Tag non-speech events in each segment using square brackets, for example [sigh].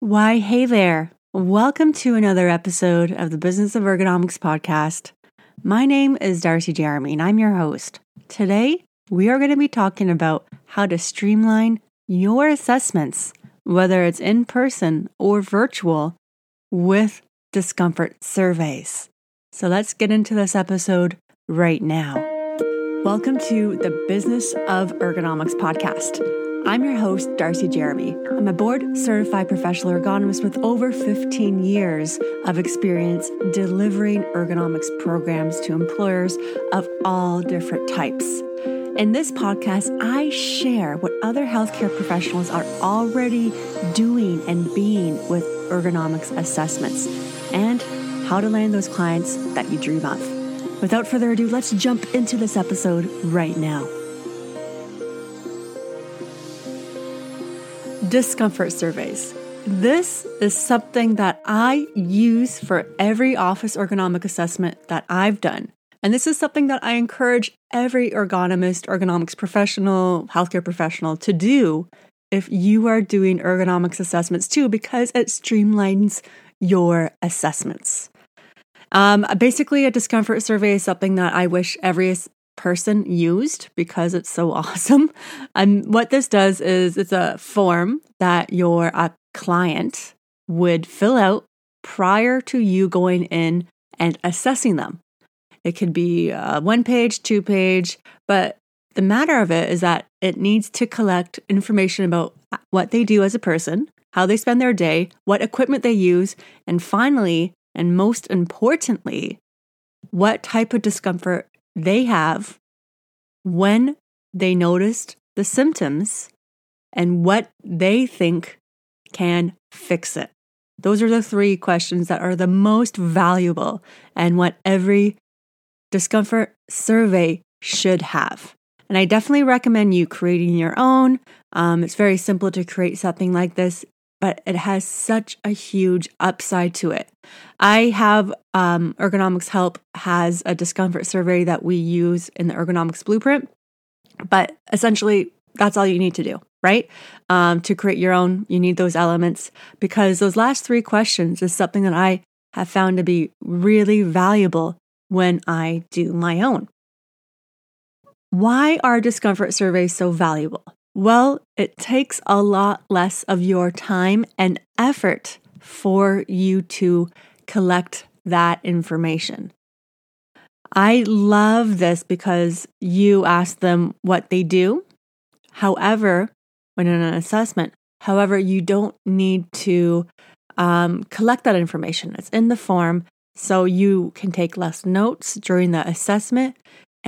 Why, hey there. Welcome to another episode of the Business of Ergonomics podcast. My name is Darcie Jeremy and I'm your host. Today, we are going to be talking about how to streamline your assessments, whether it's in person or virtual, with discomfort surveys. So let's get into this episode right now. Welcome to the Business of Ergonomics podcast. I'm your host, Darcie Jeremy. I'm a board certified professional ergonomist with over 15 years of experience delivering ergonomics programs to employers of all different types. In this podcast, I share what other healthcare professionals are already doing and being with ergonomics assessments and how to land those clients that you dream of. Without further ado, let's jump into this episode right now. Discomfort surveys. This is something that I use for every office ergonomic assessment that I've done. And this is something that I encourage every ergonomist, ergonomics professional, healthcare professional to do if you are doing ergonomics assessments too, because it streamlines your assessments. Um, basically, a discomfort survey is something that I wish every person used because it's so [laughs] awesome. And what this does is it's a form that your uh, client would fill out prior to you going in and assessing them. It could be uh, one page, two page, but the matter of it is that it needs to collect information about uh, what they do as a person, how they spend their day, what equipment they use, and finally, and most importantly, what type of discomfort they have when they noticed the symptoms and what they think can fix it. Those are the three questions that are the most valuable and what every discomfort survey should have. And I definitely recommend you creating your own. Um, it's very simple to create something like this but it has such a huge upside to it. I have um, Ergonomics Help has a discomfort survey that we use in the Ergonomics Blueprint, but essentially that's all you need to do, right? Um, to create your own, you need those elements because those last three questions is something that I have found to be really valuable when I do my own. Why are discomfort surveys so valuable? Well, it takes a lot less of your time and effort for you to collect that information. I love this because you ask them what they do. However, when in an assessment, however, you don't need to um, collect that information. It's in the form, so you can take less notes during the assessment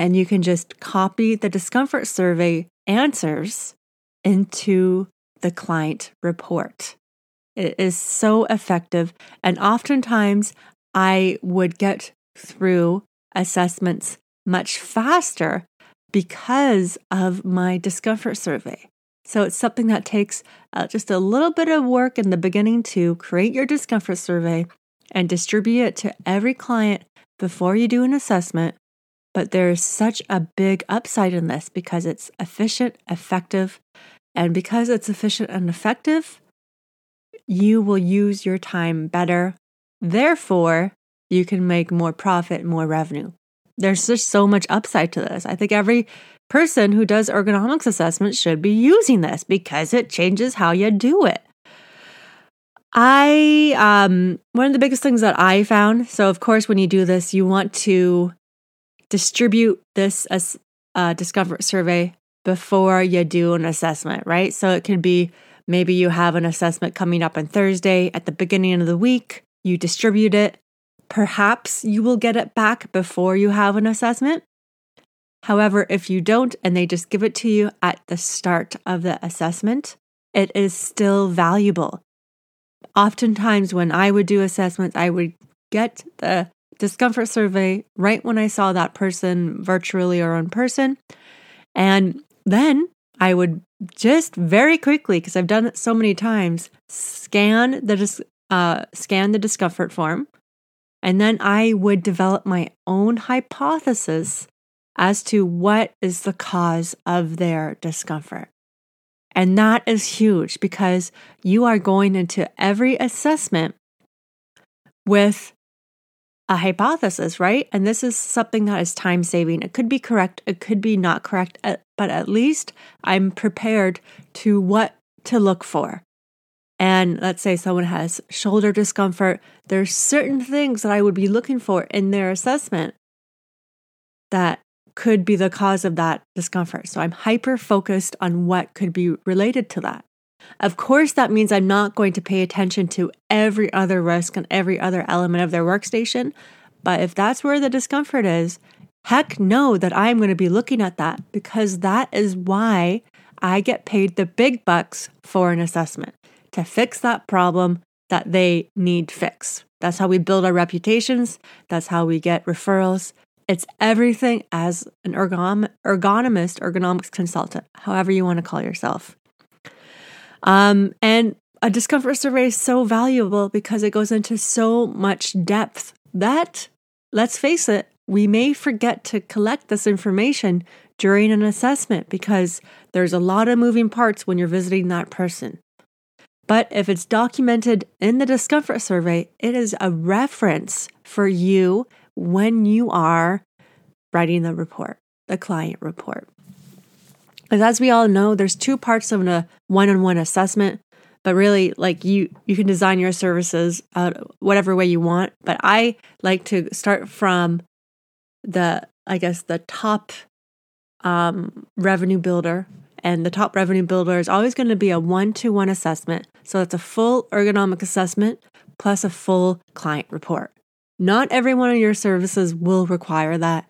and you can just copy the discomfort survey answers into the client report. It is so effective. And oftentimes, I would get through assessments much faster because of my discomfort survey. So it's something that takes uh, just a little bit of work in the beginning to create your discomfort survey and distribute it to every client before you do an assessment. But there's such a big upside in this because it's efficient, effective, and because it's efficient and effective, you will use your time better. Therefore, you can make more profit, more revenue. There's just so much upside to this. I think every person who does ergonomics assessments should be using this because it changes how you do it. I um one of the biggest things that I found, so of course when you do this, you want to distribute this as uh, discomfort survey before you do an assessment, right? So it can be maybe you have an assessment coming up on Thursday at the beginning of the week, you distribute it. Perhaps you will get it back before you have an assessment. However, if you don't and they just give it to you at the start of the assessment, it is still valuable. Oftentimes, when I would do assessments, I would get the discomfort survey right when I saw that person virtually or in person. And then I would just very quickly, because I've done it so many times, scan the uh, scan the discomfort form, and then I would develop my own hypothesis as to what is the cause of their discomfort. And that is huge because you are going into every assessment with a hypothesis, right? And this is something that is time saving. It could be correct, it could be not correct, uh, but at least I'm prepared to what to look for. And let's say someone has shoulder discomfort, there's certain things that I would be looking for in their assessment that could be the cause of that discomfort. So I'm hyper focused on what could be related to that. Of course, that means I'm not going to pay attention to every other risk and every other element of their workstation. But if that's where the discomfort is, heck no, that I'm going to be looking at that because that is why I get paid the big bucks for an assessment to fix that problem that they need fix. That's how we build our reputations. That's how we get referrals. It's everything as an ergon- ergonomist, ergonomics consultant, however you want to call yourself. Um, and a discomfort survey is so valuable because it goes into so much depth that, let's face it, we may forget to collect this information during an assessment because there's a lot of moving parts when you're visiting that person. But if it's documented in the discomfort survey, it is a reference for you when you are writing the report, the client report. Because as we all know, there's two parts of a one-on-one assessment, but really like you you can design your services uh, whatever way you want, but I like to start from the I guess the top um, revenue builder and the top revenue builder is always going to be a one to one assessment. So it's a full ergonomic assessment plus a full client report. Not every one of your services will require that.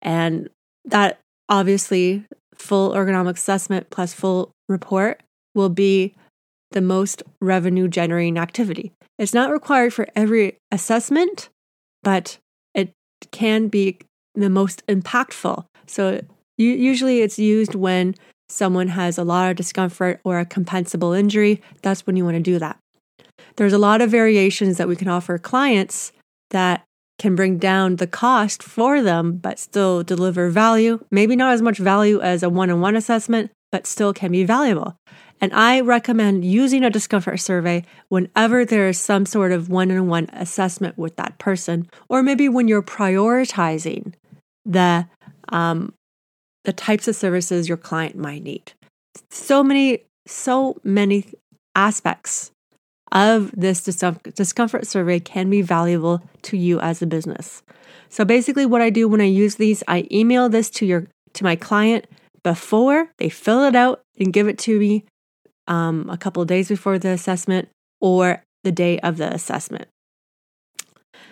And that obviously, full ergonomic assessment plus full report will be the most revenue generating activity. It's not required for every assessment, but it can be the most impactful. So usually it's used when someone has a lot of discomfort or a compensable injury. That's when you want to do that. There's a lot of variations that we can offer clients that can bring down the cost for them, but still deliver value. Maybe not as much value as a one on one assessment, but still can be valuable. And I recommend using a discomfort survey whenever there is some sort of one on one assessment with that person, or maybe when you're prioritizing the, um, the types of services your client might need. So many, so many aspects of this discomfort survey can be valuable to you as a business. So basically what I do when I use these, I email this to your to my client before they fill it out and give it to me um, a couple days before the assessment or the day of the assessment.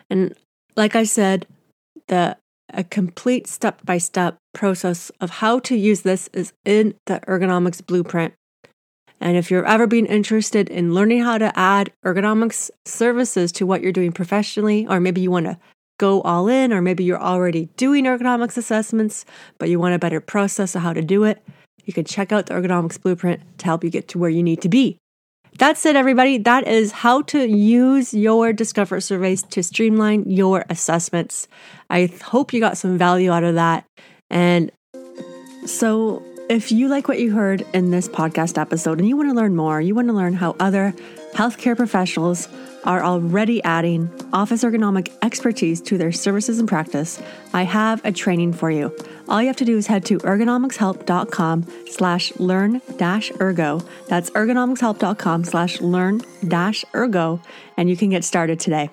And like I said, the a complete step by step process of how to use this is in the ergonomics blueprint and if you're ever been interested in learning how to add ergonomics services to what you're doing professionally, or maybe you want to go all in, or maybe you're already doing ergonomics assessments, but you want a better process of how to do it, you can check out the ergonomics blueprint to help you get to where you need to be. That's it, everybody. That is how to use your discomfort surveys to streamline your assessments. I hope you got some value out of that. And so if you like what you heard in this podcast episode and you want to learn more, you want to learn how other healthcare professionals are already adding office ergonomic expertise to their services and practice, I have a training for you. All you have to do is head to ergonomicshelp.com slash learn dash ergo. That's ergonomicshelp.com slash learn dash ergo, and you can get started today.